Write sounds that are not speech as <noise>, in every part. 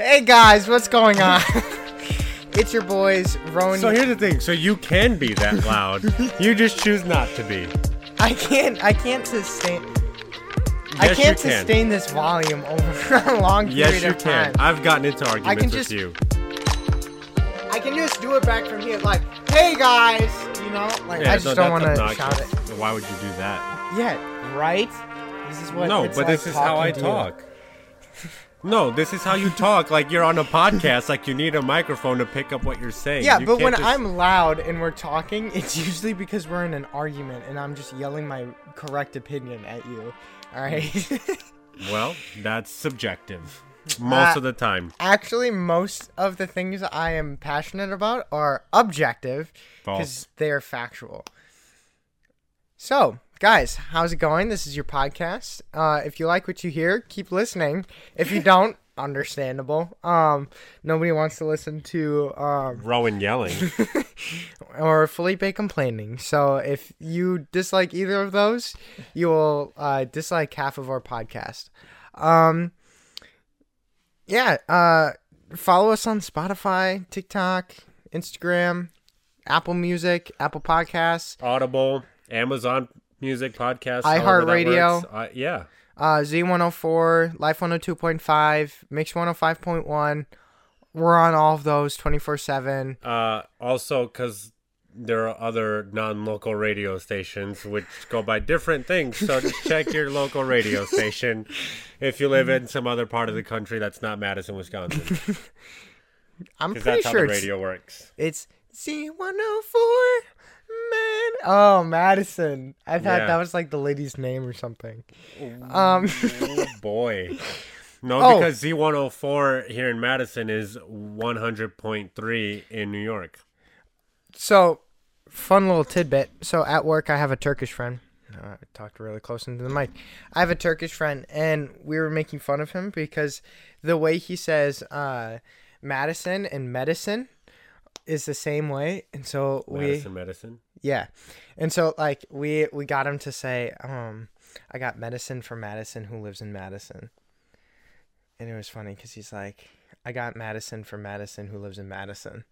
Hey guys, what's going on? <laughs> it's your boys, Rowan. So here's the thing. So you can be that loud. <laughs> you just choose not to be. I can't. I can't sustain. I Yes, can't you can. sustain this volume over <laughs> a long period Yes, you of can. time. I've gotten into arguments with just- you. I can just do it back from here, like, "Hey guys," you know. Like I just no, don't want to shout it. Why would you do that? Yeah, right. This is what. no, but this is how I talk. No, this is how you talk. Like you're on a podcast. Like you need a microphone to pick up what you're saying. Yeah, You but when just- I'm loud and we're talking, it's usually because we're in an argument and I'm just yelling my correct opinion at you. All right. <laughs> well, that's subjective. Most Uh, of the time, Actually, most of the things I am passionate about are objective because they are factual. So, guys, how's it going? This is your podcast. Uh, if you like what you hear, keep listening. If you don't, <laughs> understandable. Um, nobody wants to listen to um, Rowan yelling. <laughs> or Felipe complaining. So if you dislike either of those, you will uh, dislike half of our podcast. Um, yeah. Uh, follow us on Spotify, TikTok, Instagram, Apple Music, Apple Podcasts, Audible, Amazon Music Podcast, iHeartRadio. Uh, yeah. uh, Z104, Life 102.5, Mix 105.1. We're on all of those 24 7. Uh, also, because there are other non-local radio stations which go by different things, so just <laughs> check your local radio station if you live in some other part of the country that's not Madison, Wisconsin, <laughs> I'm pretty that's how sure the it's radio works. It's C104 man. Oh, Madison. I thought Yeah. that was like the lady's name or something. Um, Oh <laughs> boy. No, Oh. because Z104 here in Madison is 100.3 in New York. so fun little tidbit. So at work, I have a Turkish friend. Uh, I talked really close into the mic. I have a Turkish friend, and we were making fun of him because the way he says uh, Madison and medicine is the same way, and so we Madison Medicine. Yeah. And so like we we got him to say, um, I got medicine for Madison who lives in Madison. And it was funny cuz he's like, I got Madison for Madison who lives in Madison.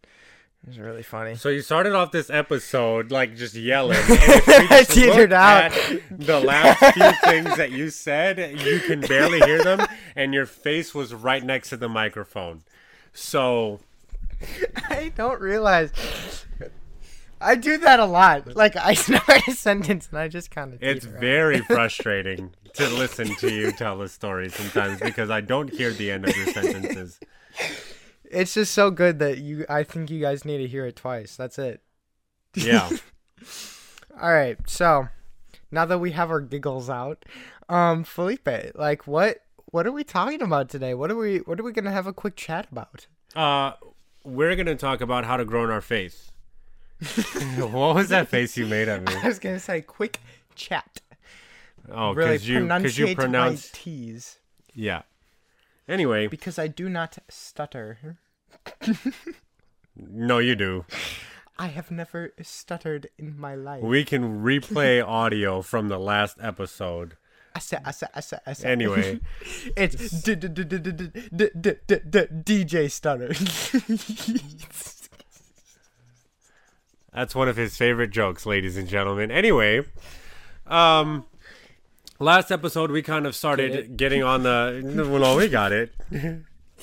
It was really funny. So you started off this episode like just yelling. <laughs> And if we just Teetered out. The last few things that you said, you can barely hear them, and your face was right next to the microphone. So <laughs> I don't realize I do that a lot. Like I <laughs> start a sentence and I just kind of it's very <laughs> frustrating to listen to you tell a story sometimes because I don't hear the end of your sentences. It's just so good that you I think you guys need to hear it twice. That's it. Yeah. All right, so now that we have our giggles out, um, Felipe, like what what are we talking about today? What are we what are we gonna have a quick chat about? Uh, we're gonna talk about how to grow in our faith. <laughs> what was that face you made at me? I was gonna say quick chat. Oh, Really because you because you pronounce T's yeah. Anyway, because I do not stutter. no, you do. I have never stuttered in my life. We can replay audio from the last episode. Asa, asa, asa, asa. Anyway, it's DJ Stunner. That's one of his favorite jokes, ladies and gentlemen. Anyway, um, last episode we kind of started getting on the. Well, we got it.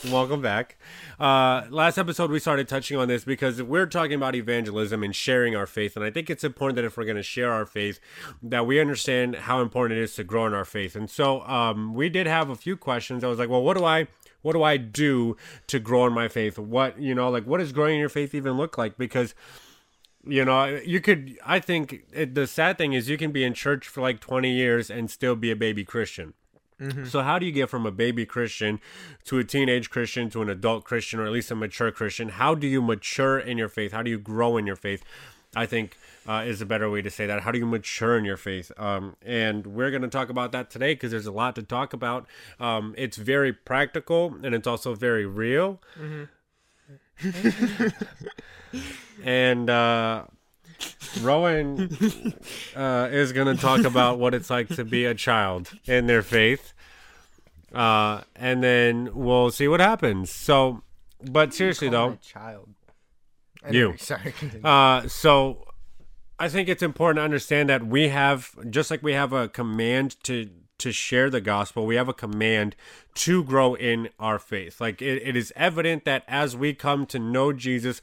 Welcome back. Uh, last episode we started touching on this because we're talking about evangelism and sharing our faith, and I think it's important that if we're going to share our faith, that we understand how important it is to grow in our faith. And so, um, we did have a few questions. I was like, well, what do I? What do I do to grow in my faith? What you know, like, what does growing in your faith even look like? Because you know you could i think it, the sad thing is you can be in church for like 20 years and still be a baby christian so how do you get from a baby christian to a teenage christian to an adult christian or at least a mature christian? How do you mature in your faith? How do you grow in your faith? I think uh, is a better way to say that. How do you mature in your faith? Um, and we're going to talk about that today because there's a lot to talk about. Um, it's very practical and it's also very real. <laughs> And uh, Rowan <laughs> uh, is going to talk about what it's like to be a child in their faith. uh, and then we'll see what happens. So, but seriously though, child. You. Sorry. Uh, so I think it's important to understand that we have, just like we have a command to to share the gospel, we have a command to grow in our faith. Like it, it is evident that as we come to know Jesus.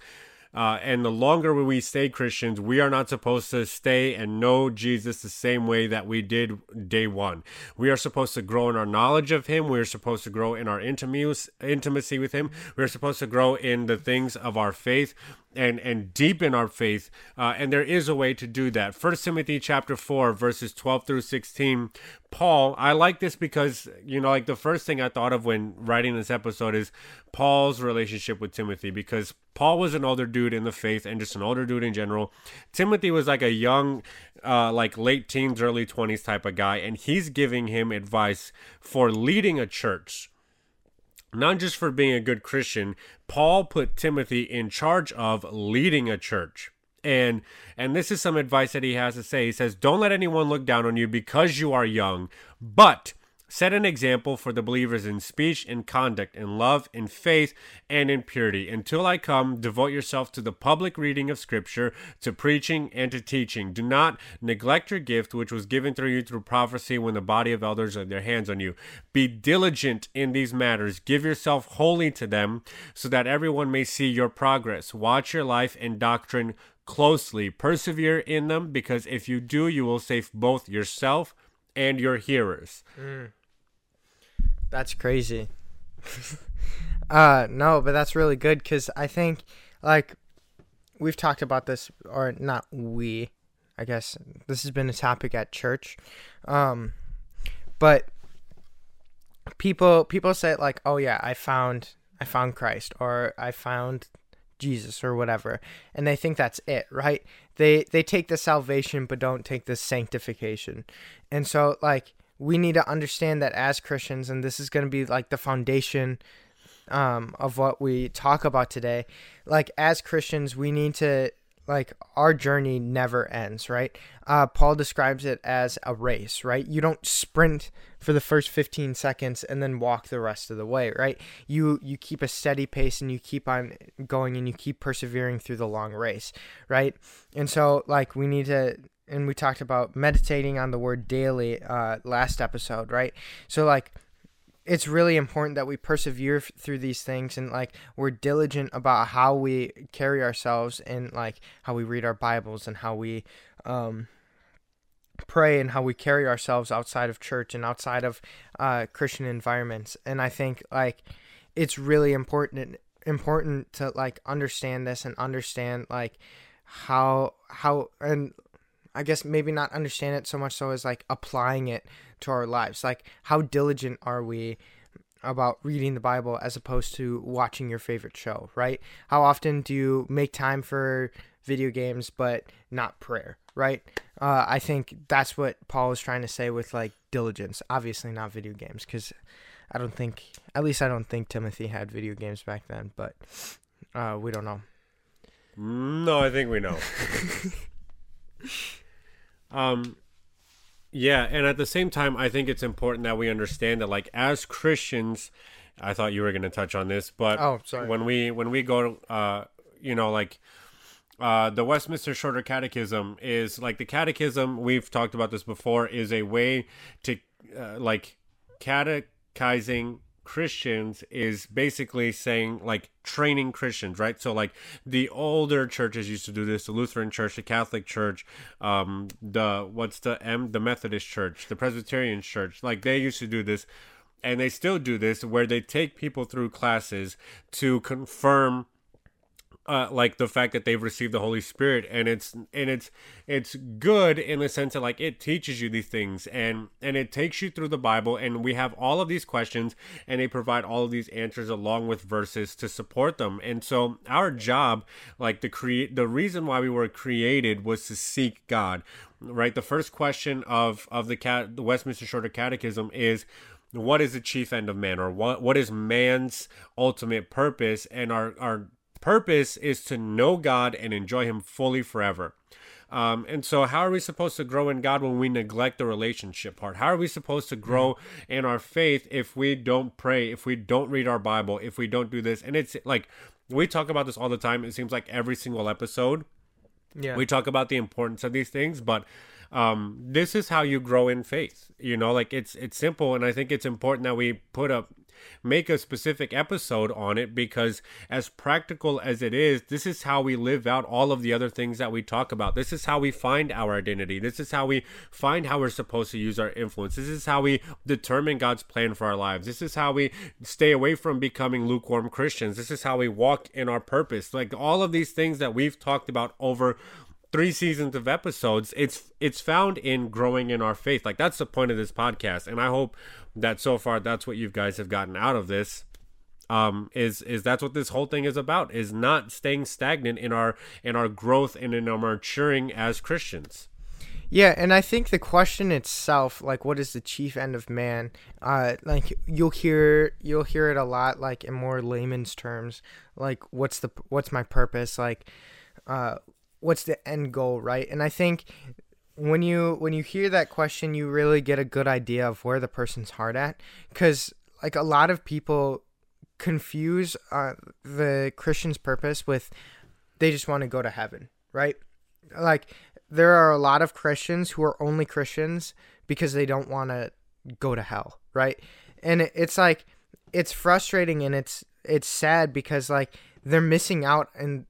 Uh, and the longer we stay Christians, we are not supposed to stay and know Jesus the same way that we did day one. We are supposed to grow in our knowledge of Him. We are supposed to grow in our intimacy, intimacy with Him. We are supposed to grow in the things of our faith and and deepen our faith uh, and there is a way to do that. First timothy chapter 4 verses 12 through 16 paul i like this because you know like the first thing i thought of when writing this episode is paul's relationship with timothy because paul was an older dude in the faith and just an older dude in general. Timothy was like a young uh, like late teens early 20s type of guy and he's giving him advice for leading a church not just for being a good Christian, Paul put Timothy in charge of leading a church. And and this is some advice that he has to say. He says, "Don't let anyone look down on you because you are young, but set an example for the believers in speech, in conduct, in love, in faith, and in purity. Until I come, devote yourself to the public reading of Scripture, to preaching, and to teaching. Do not neglect your gift, which was given through you through prophecy when the body of elders laid their hands on you. Be diligent in these matters. Give yourself wholly to them, so that everyone may see your progress. Watch your life and doctrine closely. Persevere in them, because if you do, you will save both yourself and your hearers. Mm. That's crazy. <laughs> uh no, but that's really good cuz I think like we've talked about this or not we. I guess this has been a topic at church. Um but people people say like, "Oh yeah, I found I found Christ or I found Jesus or whatever." And they think that's it, right? They they take the salvation but don't take the sanctification. And so like we need to understand that as Christians, and this is going to be like the foundation um, of what we talk about today. Like as Christians, we need to like our journey never ends, right? Uh, Paul describes it as a race, right? You don't sprint for the first 15 seconds and then walk the rest of the way, right? You you keep a steady pace and you keep on going and you keep persevering through the long race, right? And so like we need to and we talked about meditating on the word daily uh, last episode, right? So like it's really important that we persevere f- through these things and like we're diligent about how we carry ourselves and like how we read our bibles and how we um pray and how we carry ourselves outside of church and outside of uh christian environments and i think like it's really important important to like understand this and understand like how how and I guess maybe not understand it so much so as like applying it to our lives. Like how diligent are we about reading the Bible as opposed to watching your favorite show, right? How often do you make time for video games but not prayer, right? Uh, I think that's what Paul is trying to say with like diligence. Obviously not video games because I don't think, at least I don't think Timothy had video games back then, but uh, we don't know. No, I think we know. <laughs> um yeah, and at the same time I think it's important that we understand that like as Christians, I thought you were going to touch on this, but Oh, sorry. when we when we go uh you know like uh, the Westminster Shorter Catechism is like the catechism. We've talked about this before. Is a way to uh, like catechizing Christians is basically saying like training Christians, right? So like the older churches used to do this, the Lutheran Church, the Catholic Church, um, the what's the M, the Methodist Church, the Presbyterian Church, like they used to do this, and they still do this, where they take people through classes to confirm uh, like the fact that they've received the Holy Spirit, and it's and it's it's good in the sense that like it teaches you these things, and and it takes you through the Bible, and we have all of these questions, and they provide all of these answers along with verses to support them, and so our job, like the create, the reason why we were created was to seek God, right? The first question of of the cat, the Westminster Shorter Catechism is what is the chief end of man or what what is man's ultimate purpose and our our purpose is to know God and enjoy Him fully forever. Um, and so, how are we supposed to grow in God when we neglect the relationship part? How are we supposed to grow in our faith if we don't pray, if we don't read our Bible, if we don't do this? And it's like we talk about this all the time. It seems like every single episode Yeah. we talk about the importance of these things but um this is how you grow in faith you know like it's it's simple and i think it's important that we put up make a specific episode on it because as practical as it is this is how we live out all of the other things that we talk about. This is how we find our identity. This is how we find how we're supposed to use our influence. This is how we determine god's plan for our lives. This is how we stay away from becoming lukewarm christians. This is how we walk in our purpose. Like all of these things that we've talked about over three seasons of episodes it's it's found in growing in our faith. Like that's the point of this podcast. And i hope that so far that's what you guys have gotten out of this um is is that's what this whole thing is about is not staying stagnant in our in our growth and in our maturing as christians Yeah, and I think the question itself, like, what is the chief end of man? Uh, like you'll hear you'll hear it a lot, like in more layman's terms, like what's the what's my purpose? Like, uh, what's the end goal, right? And I think when you when you hear that question, you really get a good idea of where the person's heart at, because like a lot of people confuse uh, the Christian's purpose with they just want to go to heaven, right? Like there are a lot of Christians who are only Christians because they don't want to go to hell, right? And it's like it's frustrating and it's it's sad because like they're missing out and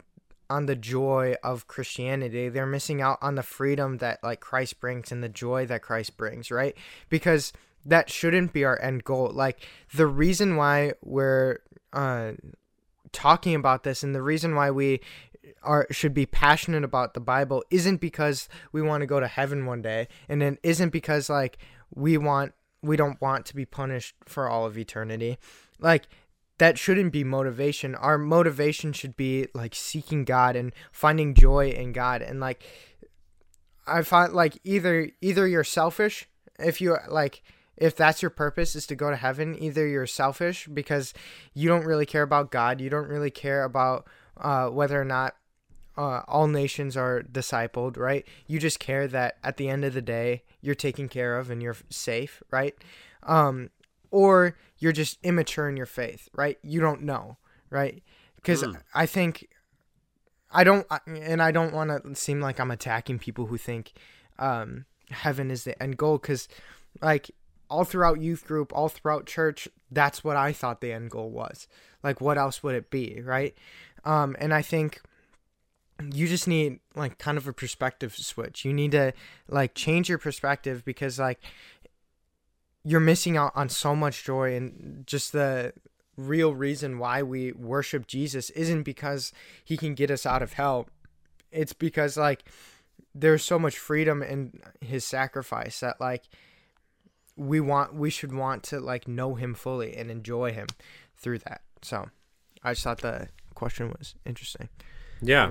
on the joy of Christianity. They're missing out on the freedom that like Christ brings and the joy that Christ brings, right? Because that shouldn't be our end goal. Like the reason why we're uh talking about this and the reason why we are should be passionate about the Bible isn't because we want to go to heaven one day and it isn't because like we want we don't want to be punished for all of eternity. Like that shouldn't be motivation. Our motivation should be like seeking God and finding joy in God. And like I find like either either you're selfish if you like if that's your purpose is to go to heaven either you're selfish because you don't really care about God you don't really care about uh, whether or not uh, all nations are discipled right? You just care that at the end of the day you're taken care of and you're safe right? Um, or you're just immature in your faith right you don't know right because Mm. I think I don't, and I don't want to seem like I'm attacking people who think um, heaven is the end goal, because like all throughout youth group, all throughout church, that's what I thought the end goal was. Like, what else would it be, right? Um, and I think you just need like kind of a perspective switch. You need to like change your perspective because like you're missing out on so much joy and just the real reason why we worship Jesus isn't because he can get us out of hell. It's because like there's so much freedom in his sacrifice that like we want we should want to like know him fully and enjoy him through that. So I just thought the question was interesting. yeah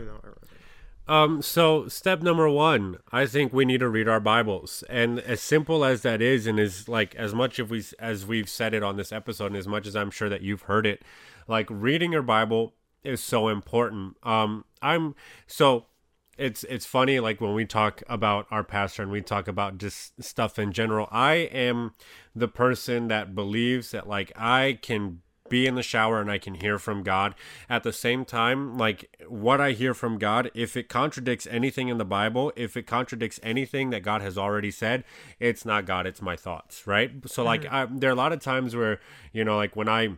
Um, so step number one, I think we need to read our Bibles, and as simple as that is, and as like as much as we as we've said it on this episode, and as much as I'm sure that you've heard it, like reading your Bible is so important. Um, I'm so it's it's funny like when we talk about our pastor and we talk about just stuff in general. I am the person that believes that like I can be in the shower and I can hear from God. At the same time, like what I hear from God, if it contradicts anything in the Bible, if it contradicts anything that God has already said, it's not God, it's my thoughts, right? So mm-hmm. like I, there are a lot of times where, you know, like when I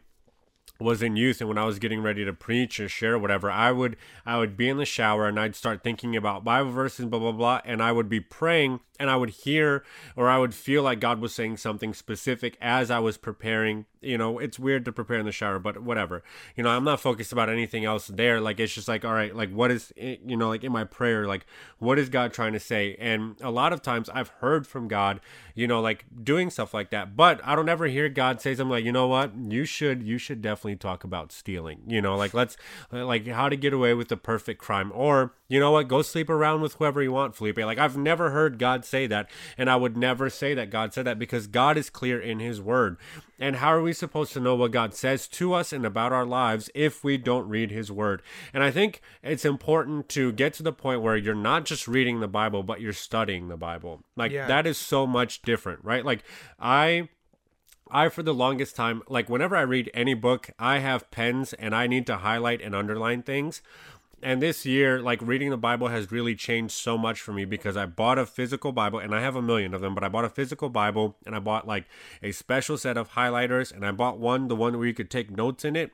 was in youth and when I was getting ready to preach or share whatever, I would I would be in the shower and I'd start thinking about Bible verses, blah blah blah, and I would be praying and I would hear or I would feel like God was saying something specific as I was preparing. You know, it's weird to prepare in the shower, but whatever. You know, I'm not focused about anything else there. Like it's just like, all right, like what is eh, you know, like in my prayer, like what is God trying to say? And a lot of times I've heard from God, you know, like doing stuff like that, but I don't ever hear God say something like, you know what, you should you should definitely talk about stealing. You know, like let's like how to get away with the perfect crime, or you know what? Go sleep around with whoever you want, Felipe. Like, I've never heard God say that. And I would never say that God said that because God is clear in his word. And how are we supposed to know what God says to us and about our lives if we don't read his word? And I think it's important to get to the point where you're not just reading the Bible, but you're studying the Bible. Like, Yeah. that is so much different, right? Like, I. I, for the longest time, like whenever I read any book, I have pens and I need to highlight and underline things. And this year, like reading the Bible has really changed so much for me because I bought a physical Bible and I have a million of them, but I bought a physical Bible and I bought like a special set of highlighters and I bought one, the one where you could take notes in it.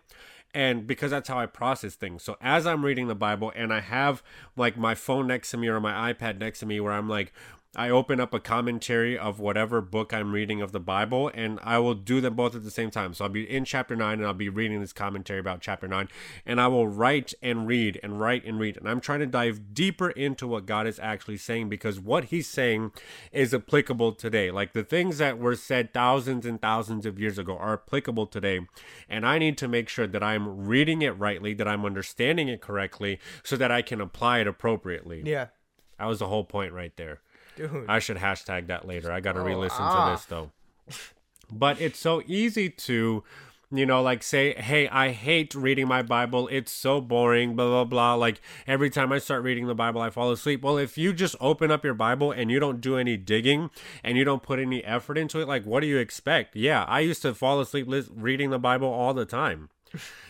And because that's how I process things. So as I'm reading the Bible and I have like my phone next to me or my iPad next to me where I'm like, I open up a commentary of whatever book I'm reading of the Bible, and I will do them both at the same time. So I'll be in chapter 9 and I'll be reading this commentary about chapter 9, and I will write and read and write and read. And I'm trying to dive deeper into what God is actually saying because what He's saying is applicable today. Like the things that were said thousands and thousands of years ago are applicable today. And I need to make sure that I'm reading it rightly, that I'm understanding it correctly, so that I can apply it appropriately. Yeah. That was the whole point right there. Dude. I should hashtag that later. I got to Oh, re-listen ah. to this though. But it's so easy to, you know, like say, "Hey, I hate reading my Bible. It's so boring." Blah blah blah. Like every time I start reading the Bible, I fall asleep. Well, if you just open up your Bible and you don't do any digging and you don't put any effort into it, like what do you expect? Yeah, I used to fall asleep reading the Bible all the time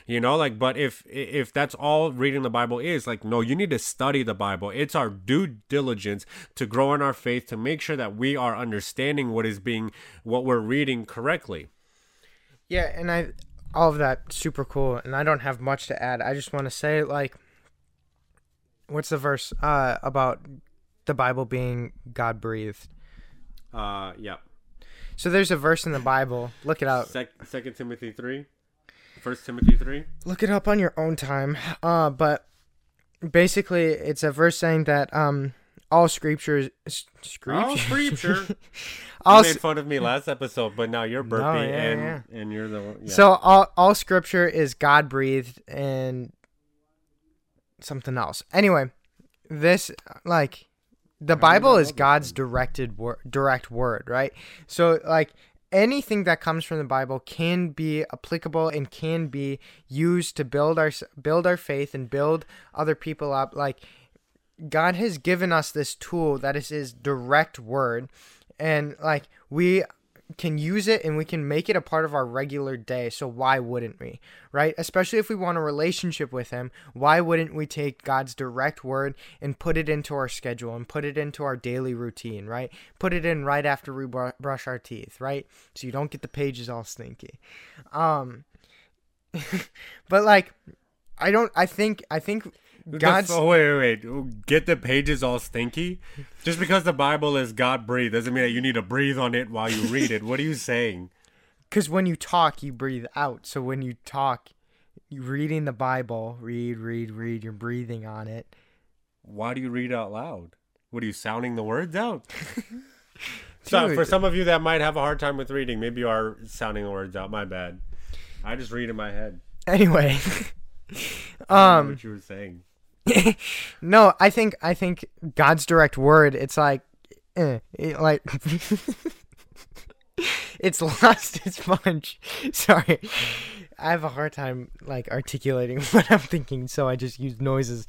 you know like but if if that's all reading the bible is like no you need to study the bible it's our due diligence to grow in our faith to make sure that we are understanding what is being what we're reading correctly Yeah, and I all of that super cool, and I don't have much to add. I just want to say like, what's the verse uh about the Bible being God breathed? uh yeah So there's a verse in the Bible. Look it up. Sec- second timothy 3 first timothy 3 Look it up on your own time. Uh, but basically, it's a verse saying that um all scripture is oh scripture. scripture you all made fun of me last episode but now you're burpy yeah, and yeah. and you're the yeah. So all all scripture is God breathed and something else. Anyway, this like the Bible is God's directed word, direct word, right? So like anything that comes from the Bible can be applicable and can be used to build our build our faith and build other people up. Like God has given us this tool that is his direct word. And like we can use it and we can make it a part of our regular day. So why wouldn't we? Right? Especially if we want a relationship with him, why wouldn't we take God's direct word and put it into our schedule and put it into our daily routine, right? Put it in right after we br- brush our teeth, right? So you don't get the pages all stinky. Um <laughs> but like I don't I think I think <laughs> God's oh wait, wait, wait. Get the pages all stinky? Just because the Bible is God breathed doesn't mean that you need to breathe on it while you read it. What are you saying? <laughs> because when you talk, you breathe out. So when you talk, you reading the Bible, read, read, read. You're breathing on it. Why do you read out loud? What are you sounding the words out? <laughs> so for some of you that might have a hard time with reading, maybe you are sounding the words out. My bad. I just read in my head. Anyway, um, what you were saying. <laughs> no, I think I think God's direct word. It's like, eh, it, like. <laughs> it's lost its punch. <laughs> Sorry. I have a hard time like articulating what I'm thinking, so I just use noises.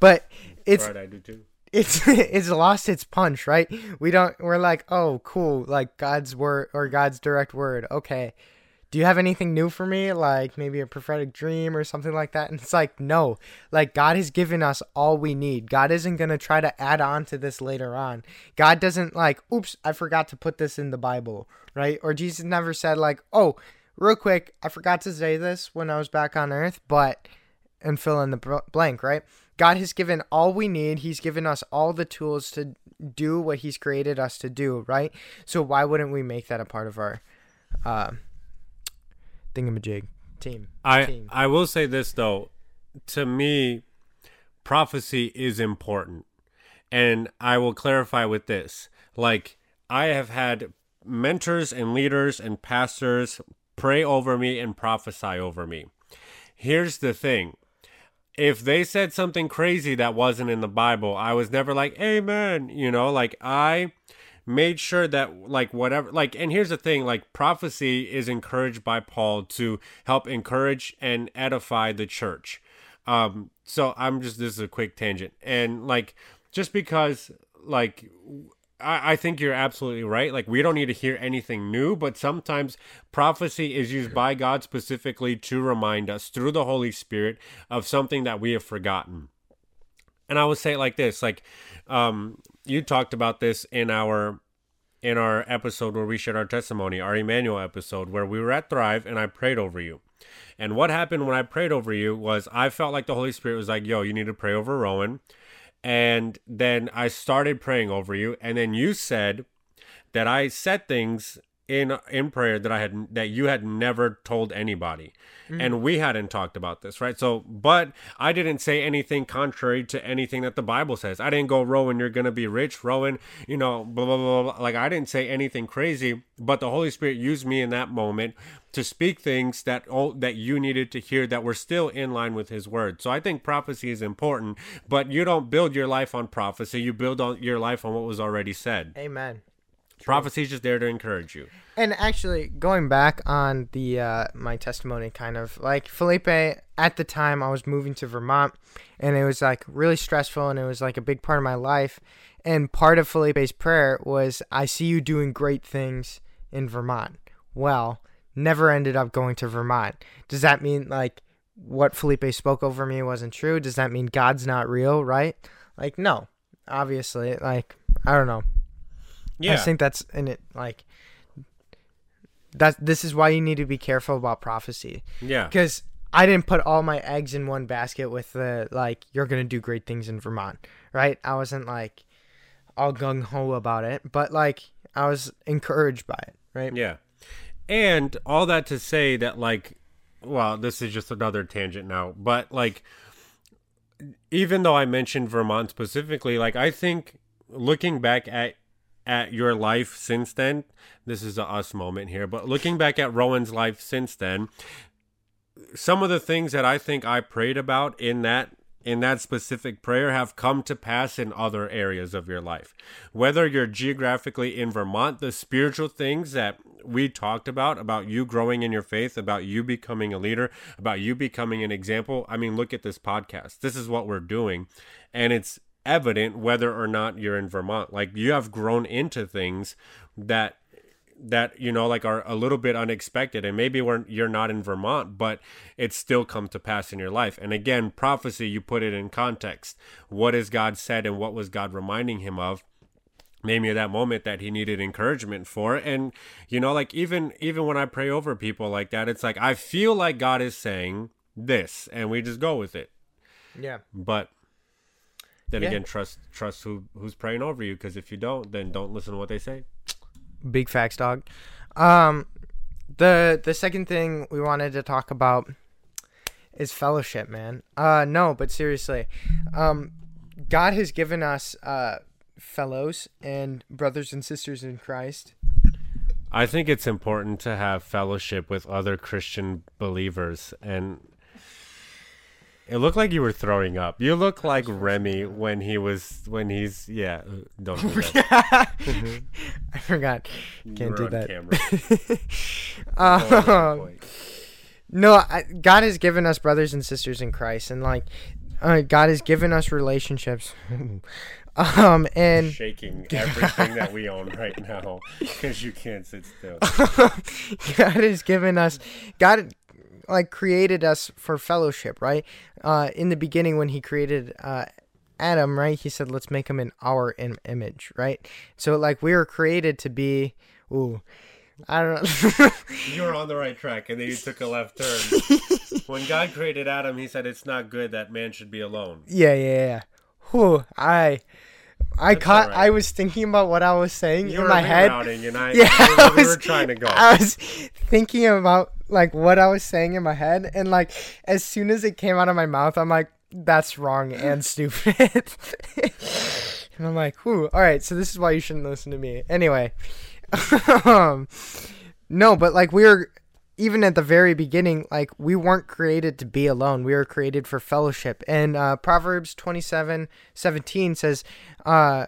But it's right, I do too. it's it's lost its punch, right? We don't we're like, "Oh, cool, like God's word or God's direct word." Okay. Do you have anything new for me? Like maybe a prophetic dream or something like that? And it's like, "No. Like God has given us all we need. God isn't going to try to add on to this later on. God doesn't like, "Oops, I forgot to put this in the Bible." Right? Or Jesus never said like, "Oh, real quick, I forgot to say this when I was back on earth, but and fill in the blank, right? God has given all we need. He's given us all the tools to do what He's created us to do, right? So why wouldn't we make that a part of our uh, thingamajig team? I team. I will say this though, to me, prophecy is important, and I will clarify with this. Like I have had mentors and leaders and pastors pray over me and prophesy over me. Here's the thing. if they said something crazy that wasn't in the Bible, I was never like, Amen. You know, like I made sure that like whatever like and here's the thing like prophecy is encouraged by paul to help encourage and edify the church um so i'm just this is a quick tangent and like just because like I, I think you're absolutely right. Like we don't need to hear anything new, but sometimes prophecy is used by God specifically to remind us through the Holy Spirit of something that we have forgotten. And I would say it like this: like um, you talked about this in our in our episode where we shared our testimony, our Emmanuel episode, where we were at Thrive and I prayed over you. And what happened when I prayed over you was I felt like the Holy Spirit was like, yo, you need to pray over Rowan. And then I started praying over you. And then you said that I said things in in prayer that I had that you had never told anybody. Mm-hmm. And we hadn't talked about this, right? So, but I didn't say anything contrary to anything that the Bible says. I didn't go, Rowan, you're going to be rich. Rowan, you know, blah, blah, blah, blah. Like, I didn't say anything crazy, but the Holy Spirit used me in that moment to speak things that oh, that you needed to hear that were still in line with his word. So I think prophecy is important, but you don't build your life on prophecy. You build on your life on what was already said. Amen. Prophecy is just there to encourage you. And actually, going back on the uh, my testimony, kind of like Felipe at the time, I was moving to Vermont, and it was like really stressful, and it was like a big part of my life. And part of Felipe's prayer was, "I see you doing great things in Vermont." Well, never ended up going to Vermont. Does that mean like what Felipe spoke over me wasn't true? Does that mean God's not real? Right? Like, no, obviously. Like, I don't know. Yeah. I think that's in it like that this is why you need to be careful about prophecy. Yeah. Because I didn't put all my eggs in one basket with the like you're gonna do great things in Vermont, right? I wasn't like all gung ho about it, but like I was encouraged by it, right? Yeah. And all that to say that like well, this is just another tangent now, but like even though I mentioned Vermont specifically, like I think looking back at at your life since then, this is a us moment here, but looking back at Rowan's life since then, some of the things that I think I prayed about in that in that specific prayer have come to pass in other areas of your life. Whether you're geographically in Vermont, the spiritual things that we talked about, about you growing in your faith, about you becoming a leader, about you becoming an example. I mean, look at this podcast. This is what we're doing. And it's evident whether or not you're in Vermont. Like you have grown into things that that you know like are a little bit unexpected and maybe when you're not in Vermont but it's still come to pass in your life. And again prophecy you put it in context. What has God said and what was God reminding him of? Maybe at that moment that he needed encouragement for and you know like even even when I pray over people like that it's like I feel like God is saying this and we just go with it. Yeah. But then yeah. again, trust trust who who's praying over you. Because if you don't, then don't listen to what they say. Big facts, dog. Um, the the second thing we wanted to talk about is fellowship, man. Uh, no, but seriously, um, God has given us uh fellows and brothers and sisters in Christ. I think it's important to have fellowship with other Christian believers and it looked like you were throwing up. You look like Remy when he was when he's yeah. Uh, don't do that. <laughs> <laughs> I forgot. Can't do that. <laughs> um, no, I, God has given us brothers and sisters in Christ, and like uh, God has given us relationships. um and shaking everything that we own right now because you can't sit still. God has given us God like created us for fellowship, right? Uh, in the beginning, when He created uh, Adam, right? He said, "Let's make him in our Im- image," right? So like we were created to be, ooh. I don't know. <laughs> you were on the right track, and then you took a left turn. <laughs> when God created Adam, He said, "It's not good that man should be alone." Yeah, yeah, yeah. Whew, I I That's caught. Right. I was thinking about what I was saying you in my head. And I, <laughs> yeah, I was, we were trying to go. I was thinking about like what I was saying in my head, and like as soon as it came out of my mouth, I'm like, "That's wrong and <laughs> stupid." <laughs> and I'm like, "Whoo, all right." So this is why you shouldn't listen to me. Anyway, um, no, but like we were even at the very beginning, like we weren't created to be alone. We were created for fellowship. And uh, Proverbs 27 17 says, uh,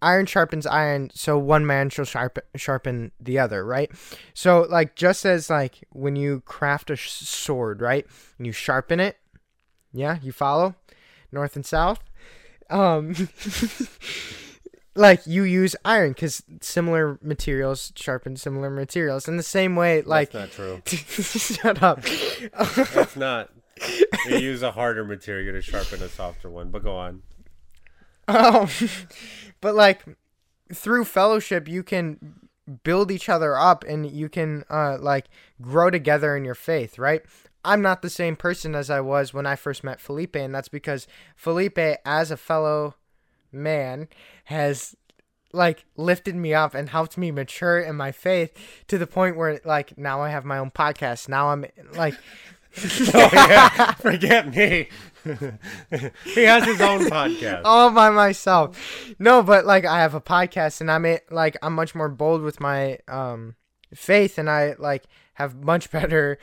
iron sharpens iron, so one man shall sharpen, sharpen the other, right? So, like, just as, like, when you craft a sh- sword, right? And you sharpen it, yeah, you follow? North and south. Um, <laughs> like you use iron because similar materials sharpen similar materials in the same way like That's not true. <laughs> shut up That's <laughs> not. You use a harder material to sharpen a softer one, but go on. um, but like through fellowship you can build each other up and you can uh like grow together in your faith right i'm not the same person as i was when i first met felipe and that's because felipe as a fellow man has like lifted me up and helped me mature in my faith to the point where like now I have my own podcast. Now I'm like <laughs> Oh yeah, forget me. <laughs> he has his own podcast. all by myself. No, but like I have a podcast and I'm like I'm much more bold with my um faith and I like have much <laughs> better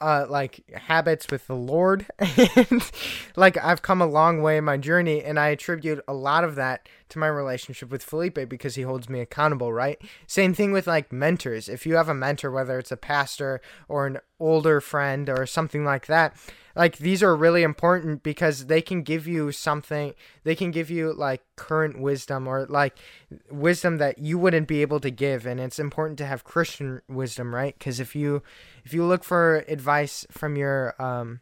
uh like habits with the Lord <laughs> and like I've come a long way in my journey and I attribute a lot of that to my relationship with Felipe because he holds me accountable, right? Same thing with like mentors. If you have a mentor whether it's a pastor or an older friend or something like that, like these are really important because they can give you something they can give you like current wisdom or like wisdom that you wouldn't be able to give and it's important to have christian wisdom right because if you if you look for advice from your um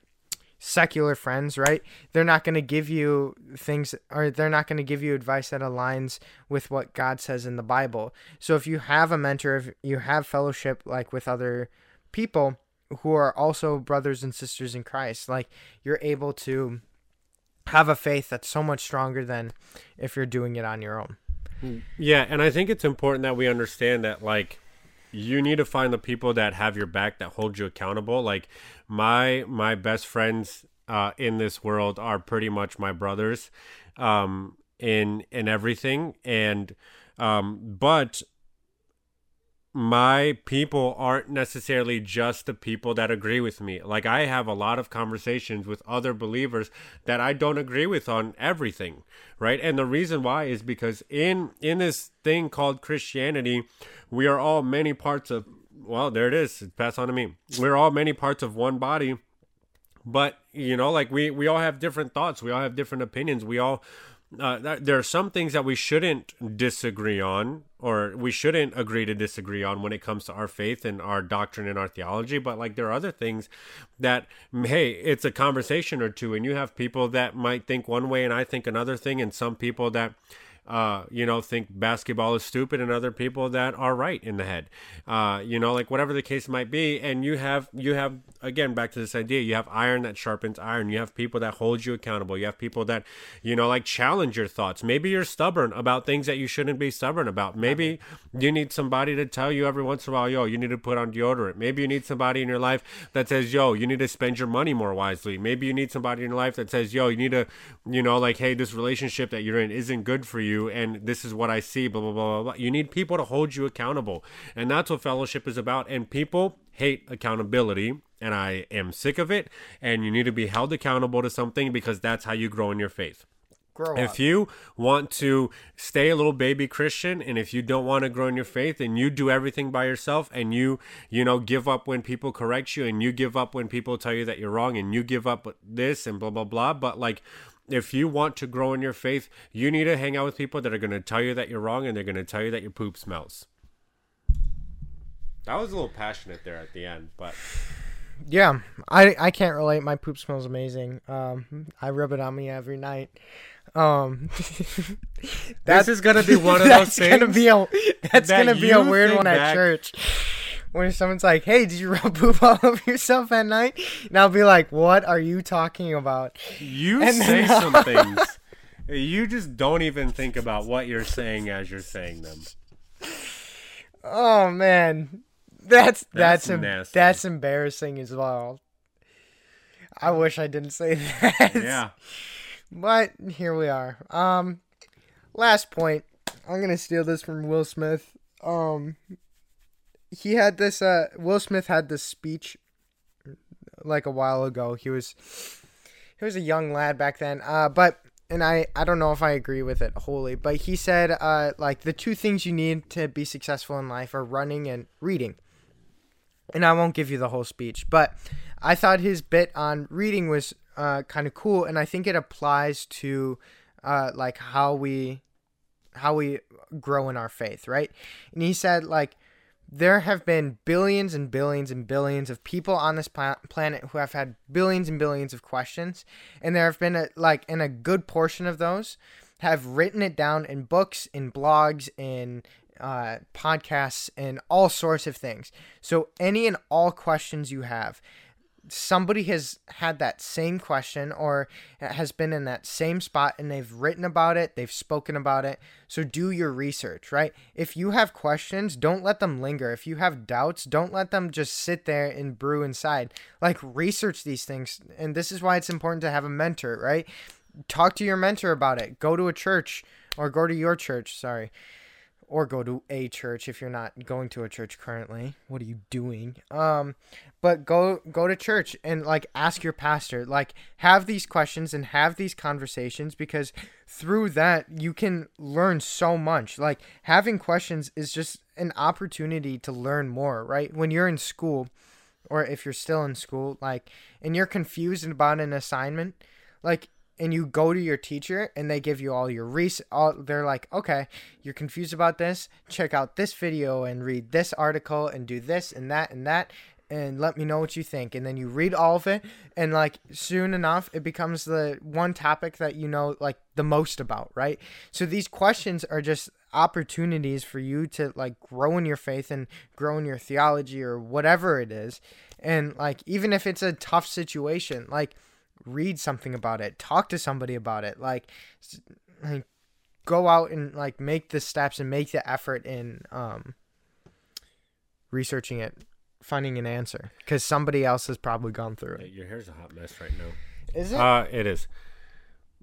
secular friends right they're not going to give you things or they're not going to give you advice that aligns with what god says in the bible so if you have a mentor if you have fellowship like with other people who are also brothers and sisters in Christ. Like you're able to have a faith that's so much stronger than if you're doing it on your own. Yeah, and I think it's important that we understand that like you need to find the people that have your back that hold you accountable. Like my my best friends uh, in this world are pretty much my brothers um, in in everything, and um, but my people aren't necessarily just the people that agree with me. Like I have a lot of conversations with other believers that I don't agree with on everything, right? And the reason why is because in in this thing called Christianity, we are all many parts of well, there it is. Pass on to me. We're all many parts of one body but you know like we we all have different thoughts we all have different opinions we all uh, th- there are some things that we shouldn't disagree on or we shouldn't agree to disagree on when it comes to our faith and our doctrine and our theology but like there are other things that hey it's a conversation or two and you have people that might think one way and i think another thing and some people that uh, you know, think basketball is stupid, and other people that are right in the head. Uh, you know, like whatever the case might be, and you have you have again back to this idea. You have iron that sharpens iron. You have people that hold you accountable. You have people that you know like challenge your thoughts. Maybe you're stubborn about things that you shouldn't be stubborn about. Maybe you need somebody to tell you every once in a while, yo, you need to put on deodorant. Maybe you need somebody in your life that says, yo, you need to spend your money more wisely. Maybe you need somebody in your life that says, yo, you need to, you know, like, hey, this relationship that you're in isn't good for you, and this is what I see, blah, blah, blah, blah, blah. You need people to hold you accountable. And that's what fellowship is about. And people hate accountability, and I am sick of it. And you need to be held accountable to something because that's how you grow in your faith. If you want to stay a little baby Christian and if you don't want to grow in your faith and you do everything by yourself and you, you know, give up when people correct you and you give up when people tell you that you're wrong and you give up this and blah, blah, blah. But like, if you want to grow in your faith, you need to hang out with people that are going to tell you that you're wrong and they're going to tell you that your poop smells. That was a little passionate there at the end, but Yeah, I I can't relate. My poop smells amazing. Um, I rub it on me every night. Um, <laughs> this is gonna be one of <laughs> that's those gonna things. be a that's that gonna be a weird one at church. When someone's like, "Hey, did you <laughs> rub poop all over yourself at night?" and I'll be like, "What are you talking about?" You And say then- some things. <laughs> You just don't even think about what you're saying as you're saying them. Oh man, that's that's That's em- that's embarrassing as well. I wish I didn't say <laughs> that. Yeah. But here we are. Um, last point. I'm gonna steal this from Will Smith. Um, he had this. Uh, Will Smith had this speech like a while ago. He was he was a young lad back then. Uh, but and I I don't know if I agree with it wholly, but he said uh like the two things you need to be successful in life are running and reading. And I won't give you the whole speech, but I thought his bit on reading was uh, kind of cool, and I think it applies to uh, like how we how we grow in our faith, right? And he said like there have been billions and billions and billions of people on this pla- planet who have had billions and billions of questions, and there have been a, like in a good portion of those have written it down in books, in blogs, in uh, podcasts, and all sorts of things. So any and all questions you have, somebody has had that same question or has been in that same spot and they've written about it, they've spoken about it. So do your research, right? If you have questions, don't let them linger. If you have doubts, don't let them just sit there and brew inside. Like research these things. And this is why it's important to have a mentor, right? Talk to your mentor about it. Go to a church or go to your church, sorry or go to a church if you're not going to a church currently. What are you doing? Um, but go go to church and like ask your pastor. Like have these questions and have these conversations because through that you can learn so much. Like having questions is just an opportunity to learn more, right? When you're in school or if you're still in school, like and you're confused about an assignment, like and you go to your teacher and they give you all your res they're like okay you're confused about this. Check out this video and read this article and do this and that and that and let me know what you think. And then you read all of it and like soon enough it becomes the one topic that you know like the most about right? So these questions are just opportunities for you to like grow in your faith and grow in your theology or whatever it is. And like even if it's a tough situation like read something about it, talk to somebody about it, like, like go out and like make the steps and make the effort in um researching it, finding an answer because somebody else has probably gone through it. Your hair's a hot mess right now. Is it? Uh, it is.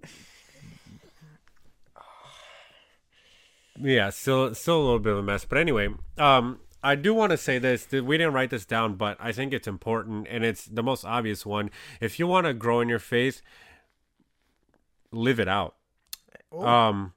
<sighs> Yeah, still still a little bit of a mess, but anyway, um, I do want to say this. We didn't write this down, but I think it's important, and it's the most obvious one. If you want to grow in your faith, live it out. Ooh. Um,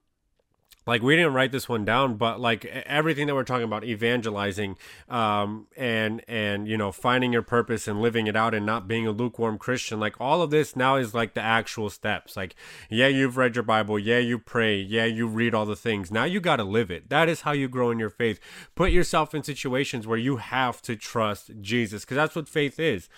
like we didn't write this one down but like everything that we're talking about evangelizing um and and you know finding your purpose and living it out and not being a lukewarm christian like all of this now is like the actual steps. Like yeah you've read your bible. Yeah you pray. Yeah you read all the things. Now you got to live it. That is how you grow in your faith. Put yourself in situations where you have to trust jesus because that's what faith is.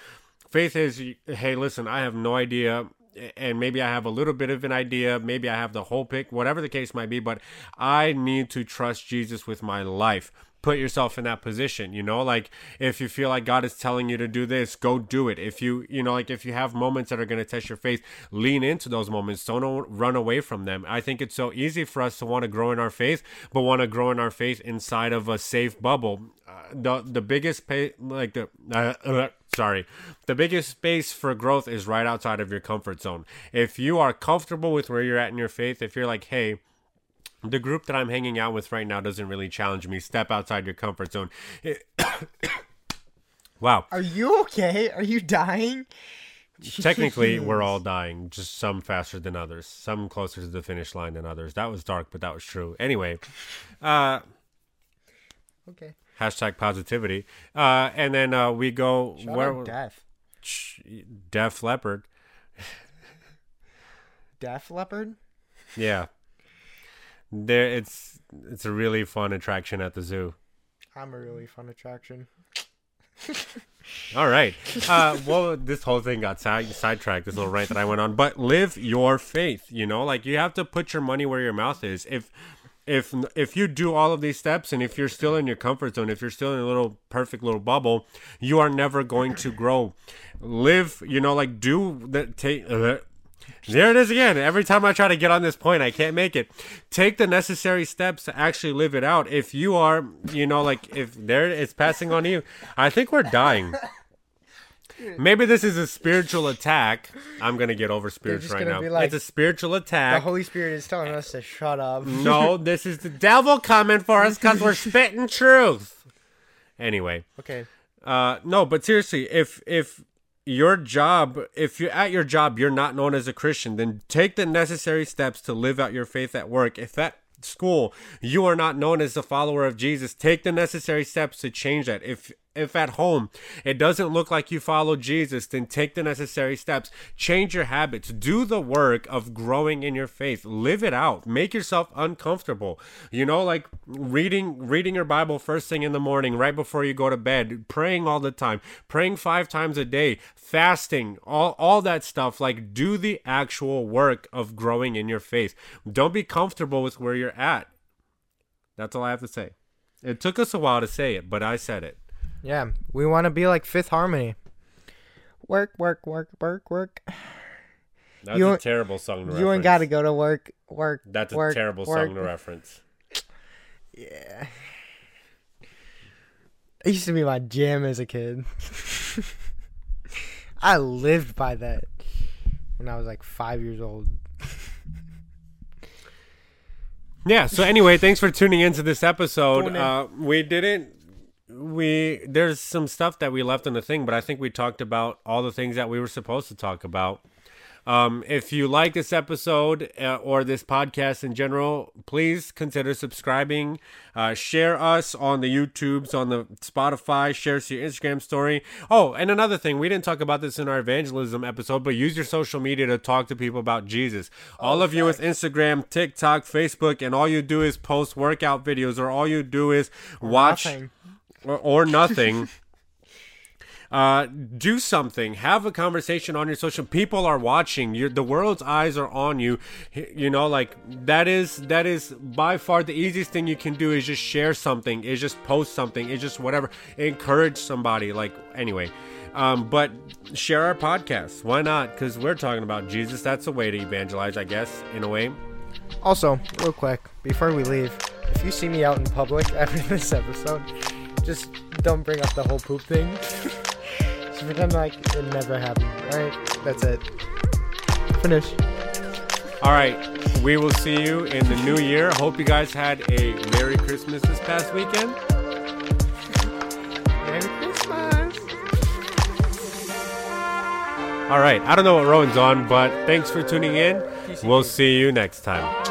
Faith is hey listen i have no idea and maybe I have a little bit of an idea, maybe I have the whole pick, whatever the case might be, but I need to trust Jesus with my life. Put yourself in that position, you know, like if you feel like God is telling you to do this, go do it. If you, you know, like if you have moments that are going to test your faith, lean into those moments. Don't run away from them. I think it's so easy for us to want to grow in our faith, but want to grow in our faith inside of a safe bubble. Uh, the the biggest pay, like the uh, uh, sorry. The biggest space for growth is right outside of your comfort zone. If you are comfortable with where you're at in your faith if you're like hey the group that i'm hanging out with right now doesn't really challenge me step outside your comfort zone. <coughs> Wow. Are you okay? Are you dying? <laughs> Technically we're all dying just some faster than others some closer to the finish line than others. That was dark but that was true. Anyway uh okay hashtag positivity. Uh, and then uh, we go Shout where deaf, deaf leopard, deaf leopard. Yeah, there it's it's a really fun attraction at the zoo. I'm a really fun attraction. <laughs> All right. Uh, well, this whole thing got side, sidetracked. This little rant that I went on, but live your faith. You know, like you have to put your money where your mouth is. If if if you do all of these steps and if you're still in your comfort zone if you're still in a little perfect little bubble you are never going to grow. Live you know like do that take uh, there it is again. Every time i try to get on this point i can't make it. Take the necessary steps to actually live it out. If you are you know like if there it's passing on you i think we're dying Maybe this is a spiritual attack. I'm gonna get over spirits right now. Like, it's a spiritual attack. The Holy Spirit is telling us to shut up. <laughs> no, this is the devil coming for us because we're spitting truth. Anyway, Okay. uh, no, but seriously, if if your job, if you're at your job, you're not known as a Christian, then take the necessary steps to live out your faith at work. If at school you are not known as a follower of Jesus, take the necessary steps to change that. If if at home it doesn't look like you follow Jesus, then take the necessary steps. Change your habits. Do the work of growing in your faith. Live it out. Make yourself uncomfortable. You know, like reading reading your Bible first thing in the morning, right before you go to bed, praying all the time, praying five times a day, fasting, all all that stuff. Like do the actual work of growing in your faith. Don't be comfortable with where you're at. That's all I have to say. It took us a while to say it, but I said it. Yeah, we want to be like Fifth Harmony. Work, work, work, work, work. That's You a terrible song to You ain't reference. got to go to work, work. That's a terrible work. song to reference. Yeah. It used to be my jam as a kid. <laughs> I lived by that when I was like five years old. Yeah. So anyway, thanks for tuning into this episode. Uh, we didn't. We there's some stuff that we left on the thing, but I think we talked about all the things that we were supposed to talk about. Um, if you like this episode uh, or this podcast in general, please consider subscribing. Uh, share us on the YouTubes, on the Spotify. Share us your Instagram story. Oh, and another thing, we didn't talk about this in our evangelism episode, but use your social media to talk to people about Jesus. all of you with Instagram, TikTok, Facebook, and all you do is post workout videos, or all you do is watch Nothing. Or, or nothing. <laughs> uh, do something. Have a conversation on your social. People are watching. you the world's eyes are on you. You know, like that is that is by far the easiest thing you can do is just share something. Is just post something. Is just whatever. Encourage somebody. Like anyway. Um, but share our podcast. Why not? Because we're talking about Jesus. That's a way to evangelize, I guess, in a way. Also, real quick, before we leave, if you see me out in public <laughs> after this episode, just don't bring up the whole poop thing. <laughs> just pretend like it never happened. Alright? That's it. Finish. All right. We will see you in the new year. Hope you guys had a Merry Christmas this past weekend. <laughs> Merry Christmas! All right. I don't know what Rowan's on, but thanks for tuning in. We'll see you next time.